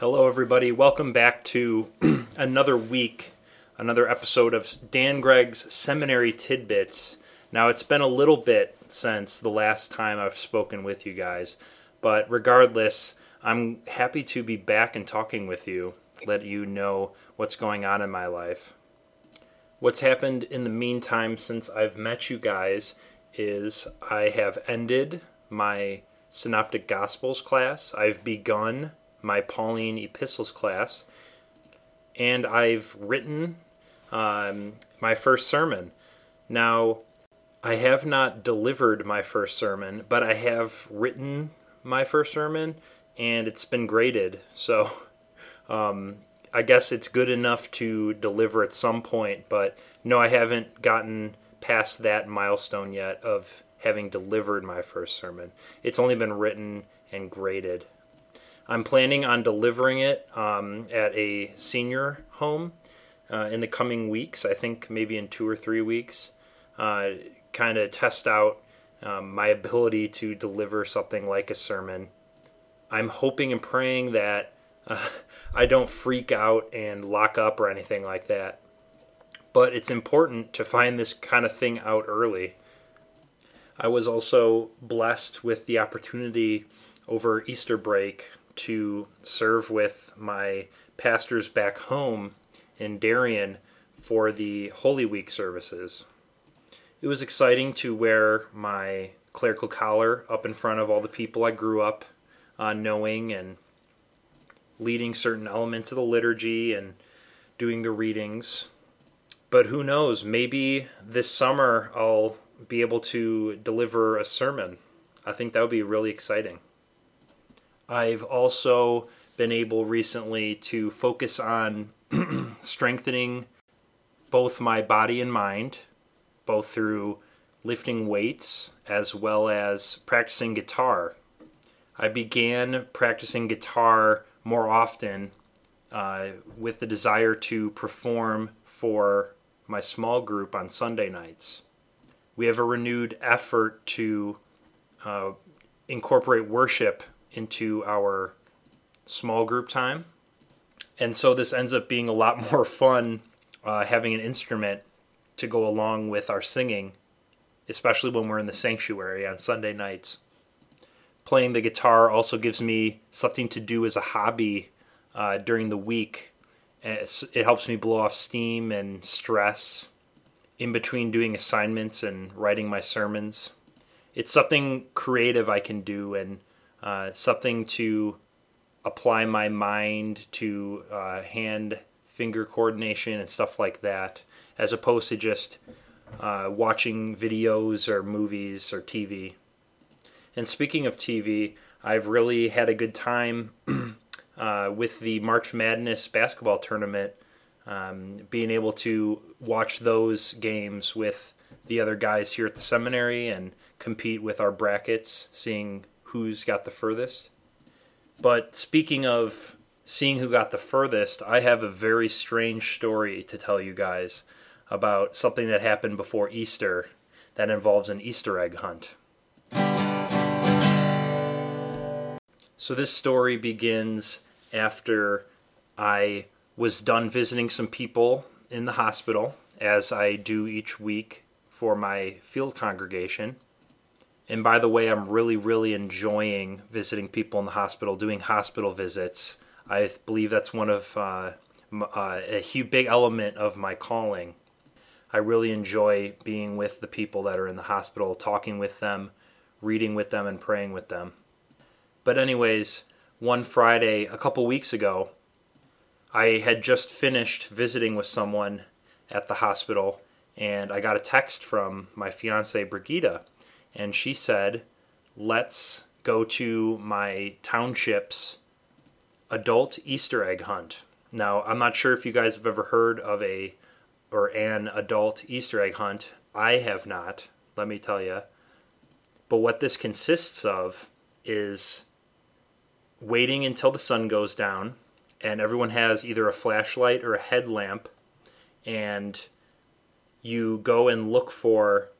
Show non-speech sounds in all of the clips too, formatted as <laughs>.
Hello, everybody. Welcome back to <clears throat> another week, another episode of Dan Gregg's Seminary Tidbits. Now, it's been a little bit since the last time I've spoken with you guys, but regardless, I'm happy to be back and talking with you, let you know what's going on in my life. What's happened in the meantime since I've met you guys is I have ended my Synoptic Gospels class. I've begun my Pauline Epistles class, and I've written um, my first sermon. Now, I have not delivered my first sermon, but I have written my first sermon, and it's been graded. So, <laughs> um, I guess it's good enough to deliver at some point, but no, I haven't gotten past that milestone yet of having delivered my first sermon. It's only been written and graded. I'm planning on delivering it um, at a senior home uh, in the coming weeks. I think maybe in two or three weeks. Uh, kind of test out um, my ability to deliver something like a sermon. I'm hoping and praying that uh, <laughs> I don't freak out and lock up or anything like that. But it's important to find this kind of thing out early. I was also blessed with the opportunity over Easter break to serve with my pastors back home in Darien for the Holy Week services. It was exciting to wear my clerical collar up in front of all the people I grew up uh, knowing and leading certain elements of the liturgy and doing the readings. But who knows, maybe this summer I'll be able to deliver a sermon. I think that would be really exciting. I've also been able recently to focus on <clears throat> strengthening both my body and mind, both through lifting weights as well as practicing guitar. I began practicing guitar more often uh, with the desire to perform for my small group on Sunday nights. We have a renewed effort to uh, incorporate worship into our small group time. And so this ends up being a lot <laughs> more fun uh, having an instrument to go along with our singing, especially when we're in the sanctuary on Sunday nights. Playing the guitar also gives me something to do as a hobby uh, during the week. It helps me blow off steam and stress in between doing assignments and writing my sermons. It's something creative I can do and uh, something to apply my mind to uh, hand finger coordination and stuff like that, as opposed to just uh, watching videos or movies or TV. And speaking of TV, I've really had a good time <clears throat> uh, with the March Madness basketball tournament, um, being able to watch those games with the other guys here at the seminary and compete with our brackets, seeing who's got the furthest. But speaking of seeing who got the furthest, I have a very strange story to tell you guys about something that happened before Easter that involves an Easter egg hunt. So, this story begins after I was done visiting some people in the hospital, as I do each week for my field congregation. And by the way, I'm really, really enjoying visiting people in the hospital, doing hospital visits. I believe that's one of uh, uh, a huge, big element of my calling. I really enjoy being with the people that are in the hospital, talking with them, reading with them, and praying with them. But, anyways, one Friday a couple weeks ago, I had just finished visiting with someone at the hospital, and I got a text from my fiance, Brigida and she said, "Let's go to my township's adult Easter egg hunt." Now, I'm not sure if you guys have ever heard of a or an adult Easter egg hunt. I have not, let me tell you. But what this consists of is waiting until the sun goes down and everyone has either a flashlight or a headlamp and you go and look for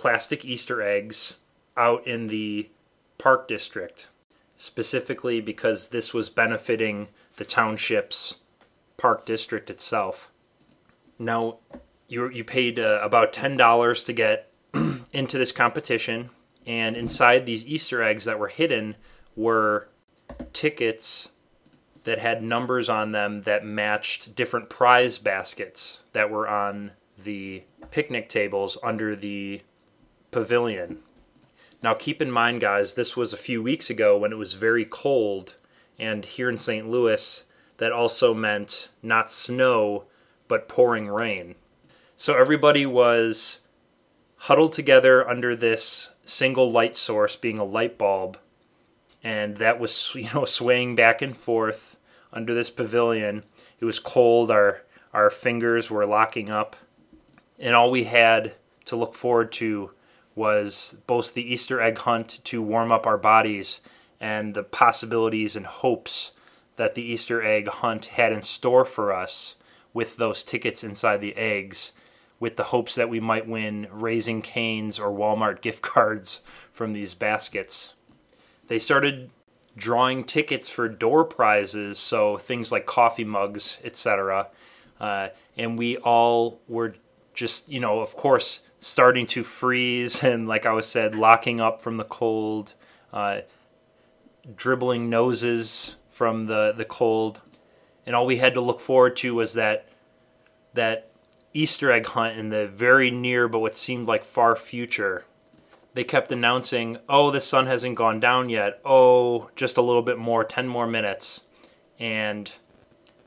plastic Easter eggs out in the park district. specifically because this was benefiting the township's park district itself. Now, you you paid uh, about ten dollars to get <clears throat> into this competition, and inside these Easter eggs that were hidden were tickets that had numbers on them that matched different prize baskets that were on the picnic tables under the pavilion. Now, keep in mind, guys, this was a few weeks ago when it was very cold, and here in St. Louis, that also meant not snow, but pouring rain. So everybody was huddled together under this single light source, being a light bulb, and that was <laughs> you know swaying back and forth under this pavilion. It was cold. Our our fingers were locking up, and all we had to look forward to was both the Easter egg hunt to warm up our bodies and the possibilities and hopes that the Easter egg hunt had in store for us with those tickets inside the eggs, with the hopes that we might win Raising Cane's or Walmart <laughs> gift cards from these baskets. They started drawing tickets for door prizes, so things like coffee mugs, etc. Uh, and we all were just, you know, of course, starting to freeze <laughs> and, like I was said, locking up from the cold, uh, dribbling noses from the, the cold. And all we had to look forward to was that that Easter egg hunt in the very near but what seemed like far future they kept announcing, "Oh, the sun hasn't gone down yet. Oh, just a little bit more, 10 more minutes." And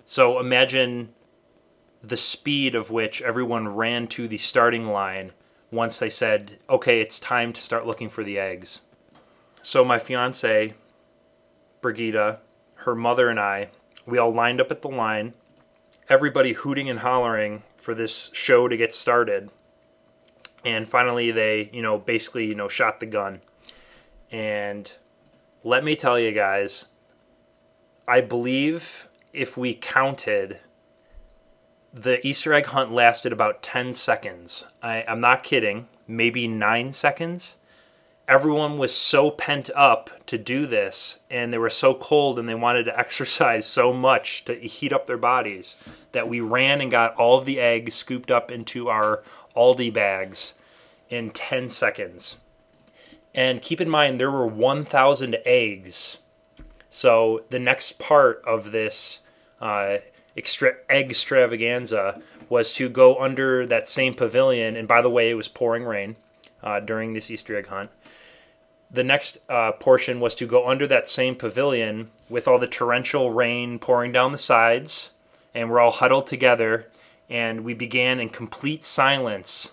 so imagine the speed of which everyone ran to the starting line once they said, "Okay, it's time to start looking for the eggs." So my fiance, Brigida, her mother and I, we all lined up at the line, everybody hooting and hollering for this show to get started and finally they you know basically you know shot the gun and let me tell you guys i believe if we counted the easter egg hunt lasted about 10 seconds I, i'm not kidding maybe 9 seconds everyone was so pent up to do this and they were so cold and they wanted to <laughs> exercise so much to heat up their bodies that we ran and got all of the eggs scooped up into our Aldi bags in 10 seconds. And keep in mind, there were 1,000 eggs. So the next part of this uh, extra- extravaganza was to go under that same pavilion. And by the way, it was pouring rain uh, during this Easter egg hunt. The next uh, portion was to go under that same pavilion with all the torrential rain pouring down the sides. And we're all huddled together. And we began in complete silence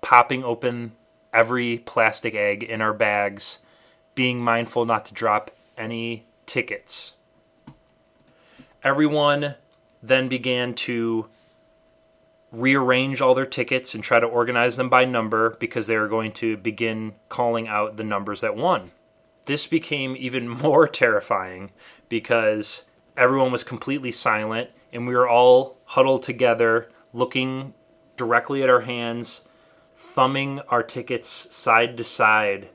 popping open every plastic egg in our bags, being mindful not to drop any tickets. Everyone then began to rearrange all their tickets and try to organize them by number because they were going to begin calling out the numbers that won. This became even <laughs> more terrifying because everyone was completely silent and we were all huddled together looking directly at our hands thumbing our tickets side to side,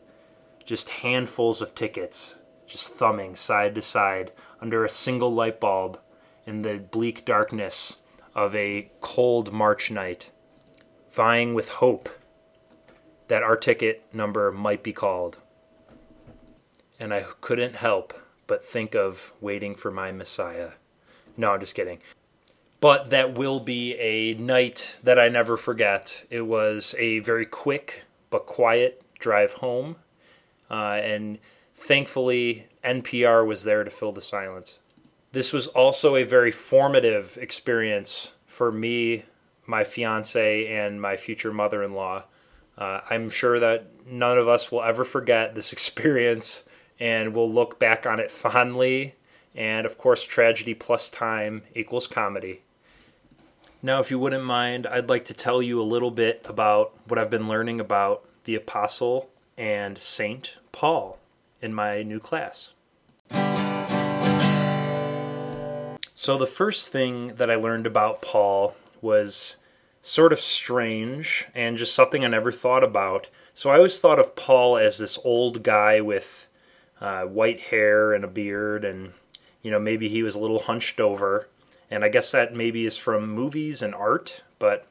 just handfuls of tickets, just thumbing side to side under a single light bulb in the bleak darkness of a cold March night, vying with hope that our ticket number might be called. And I couldn't help but think of waiting for my Messiah. No, I'm just kidding but that will be a night that I never forget. It was a very quick but quiet drive home, uh, and thankfully, NPR was there to fill the silence. This was also a very formative experience for me, my fiance, and my future mother in law. Uh, I'm sure that none of us will ever forget this <laughs> experience and we'll look back on it fondly. And of course, tragedy plus time equals comedy. Now, if you wouldn't mind, I'd like to tell you a little bit about what I've been learning about the Apostle and Saint Paul in my new class. So, the first thing that I learned about Paul was sort of strange and just something I never thought about. So, I always thought of Paul as this old guy with uh, white hair and a beard, and you know maybe he was a little hunched over. And I guess that maybe is from movies and art, but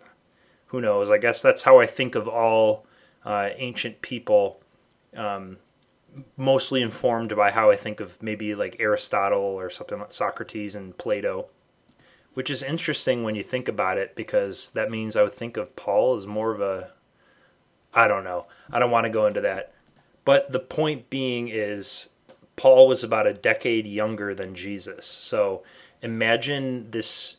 who knows? I guess that's how I think of all uh, ancient people. Um, mostly informed by how I think of maybe like Aristotle or something like Socrates and Plato, which is interesting when you think about it because that means I would think of Paul as more of a I don't know. I don't want to go into that. But the point being is Paul was about a decade younger than Jesus. So imagine this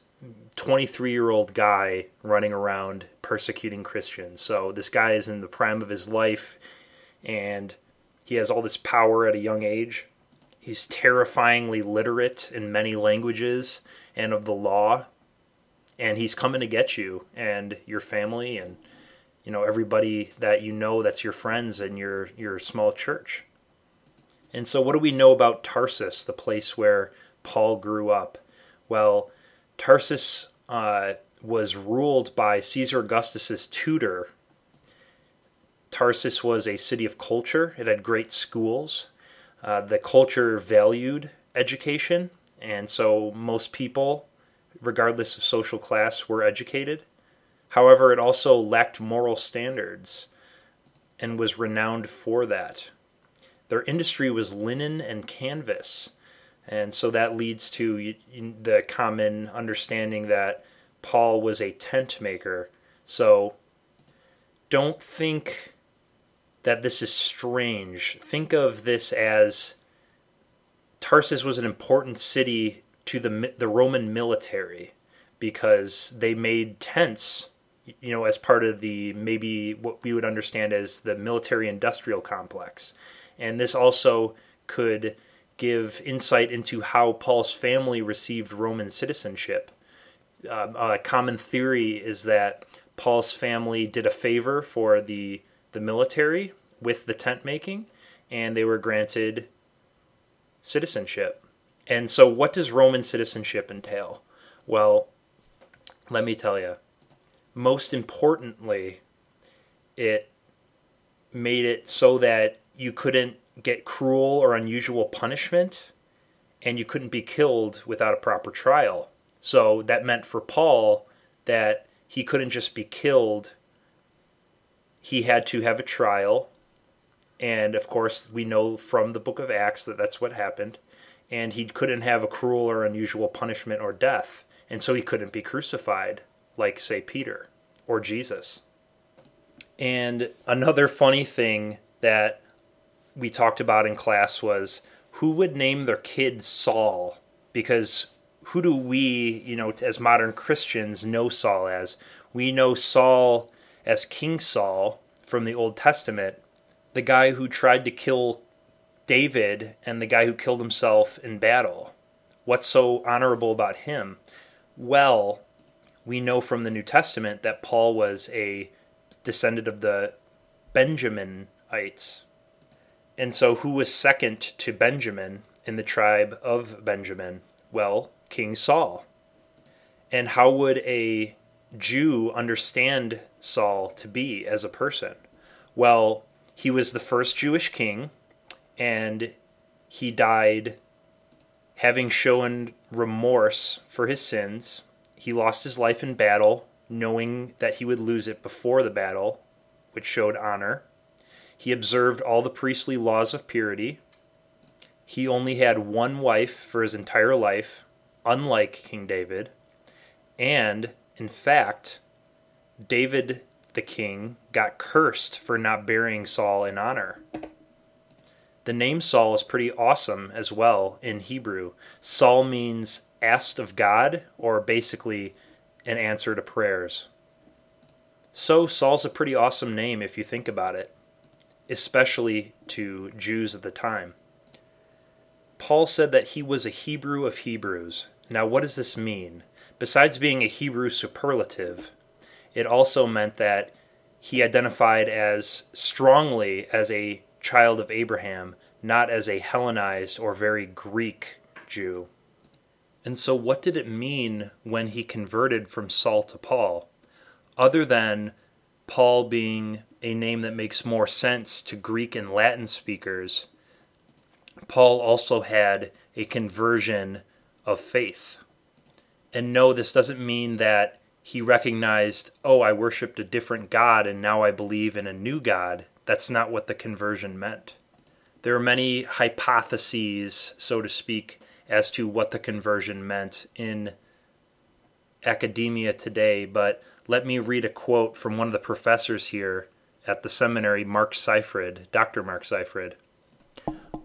23 year old guy running around persecuting Christians. So this guy is in the prime of his life and he has all this power at a young age. He's terrifyingly literate in many languages and of the law. And he's coming to get you and your family and you know everybody that you know that's your friends in your your small church. And so what do we know about Tarsus, the place where Paul grew up? Well, Tarsus uh, was ruled by Caesar Augustus's tutor. Tarsus was a city of culture. It had great schools. Uh, the culture valued education, and so most people, regardless of social class, were educated. However, it also lacked moral standards and was renowned for that. Their industry was linen and canvas. And so that leads to the common understanding that Paul was a tent maker. So don't think that this is strange. Think of this as Tarsus was an important city to the the Roman military because they made tents, you know, as part of the maybe what we would understand as the military industrial complex. And this also could give insight into how Paul's family received Roman citizenship. Uh, a common theory is that Paul's family did a favor for the the military with the tent making, and they were granted citizenship. And so, what does Roman citizenship entail? Well, let me tell you. Most importantly, it made it so that you couldn't get cruel or unusual punishment, and you couldn't be killed without a proper trial. So that meant for Paul that he couldn't just be killed, he had to have a trial. And of course, we know from the book of Acts that that's what happened. And he couldn't have a cruel or unusual punishment or death. And so he couldn't be crucified, like, say, Peter or Jesus. And another funny thing that we talked about in class was who would name their kid Saul? Because who do we, you know, as modern Christians, know Saul as? We know Saul as King Saul from the Old Testament, the guy who tried to kill David and the guy who killed himself in battle. What's so honorable about him? Well, we know from the New Testament that Paul was a descendant of the Benjaminites, and so, who was second to Benjamin in the tribe of Benjamin? Well, King Saul. And how would a Jew understand Saul to be as a person? Well, he was the first Jewish king, and he died having shown remorse for his sins. He lost his life in battle, knowing that he would lose it before the battle, which showed honor. He observed all the priestly laws of purity. He only had one wife for his entire life, unlike King David. And, in fact, David the king got cursed for not burying Saul in honor. The name Saul is pretty awesome as well in Hebrew. Saul means asked of God, or basically an answer to prayers. So, Saul's a pretty awesome name if you think about it especially to Jews at the time. Paul said that he was a Hebrew of Hebrews. Now, what does this mean? Besides being a Hebrew superlative, it also meant that he identified as strongly as a child of Abraham, not as a Hellenized or very Greek Jew. And so, what did it mean when he converted from Saul to Paul? Other than Paul being a name that makes more sense to Greek and Latin speakers, Paul also had a conversion of faith. And no, this doesn't mean that he recognized, oh, I worshiped a different God and now I believe in a new God. That's not what the conversion meant. There are many hypotheses, so to speak, as to what the conversion meant in academia today, but let me read a quote from one of the professors here at the seminary, Mark Seifrid, Dr. Mark Seifrid.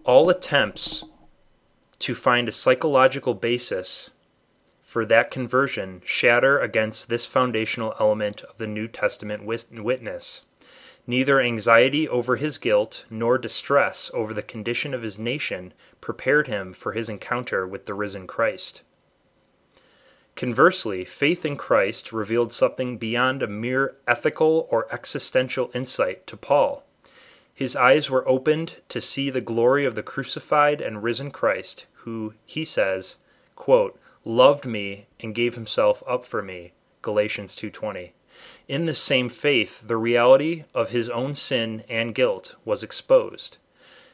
All attempts to find a psychological basis for that conversion shatter against this foundational element of the New Testament witness. Neither anxiety over his guilt nor distress over the condition of his nation prepared him for his encounter with the risen Christ. Conversely, faith in Christ revealed something beyond a mere ethical or existential insight to Paul. His eyes were opened to see the glory of the crucified and risen Christ, who, he says, quote, loved me and gave himself up for me. Galatians 2:20. In this same faith, the reality of his own sin and guilt was exposed.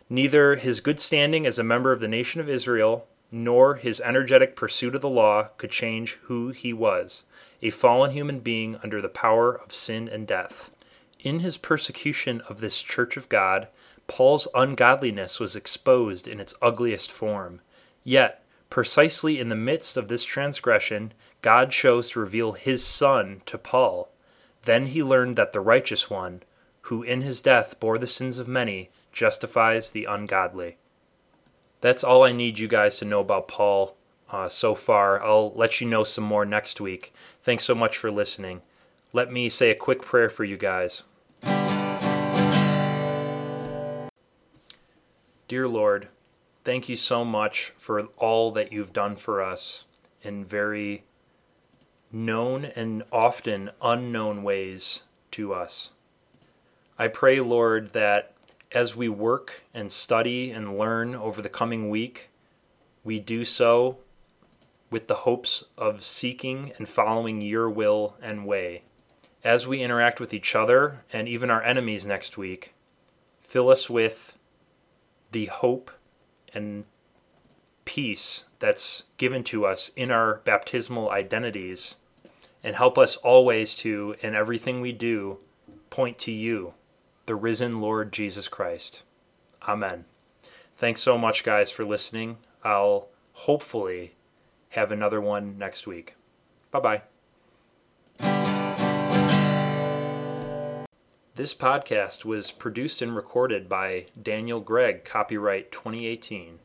Neither his good standing as a member of the nation of Israel nor his energetic pursuit of the law could change who he was a fallen human being under the power of sin and death. In his persecution of this church of God, Paul's ungodliness was exposed in its ugliest form. Yet, precisely in the midst of this transgression, God chose to reveal his Son to Paul. Then he learned that the righteous one, who in his death bore the sins of many, justifies the ungodly. That's all I need you guys to know about Paul uh, so far. I'll let you know some more next week. Thanks so much for listening. Let me say a quick prayer for you guys. Dear Lord, thank you so much for all that you've done for us in very known and often unknown ways to us. I pray, Lord, that as we work and study and learn over the coming week, we do so with the hopes of seeking and following your will and way. As we interact with each other and even our enemies next week, fill us with the hope and peace that's given to us in our baptismal identities and help us always to, in everything we do, point to you, the risen Lord Jesus Christ. Amen. Thanks so much, guys, for listening. I'll hopefully have another one next week. Bye bye. This podcast was produced and recorded by Daniel Gregg, copyright 2018.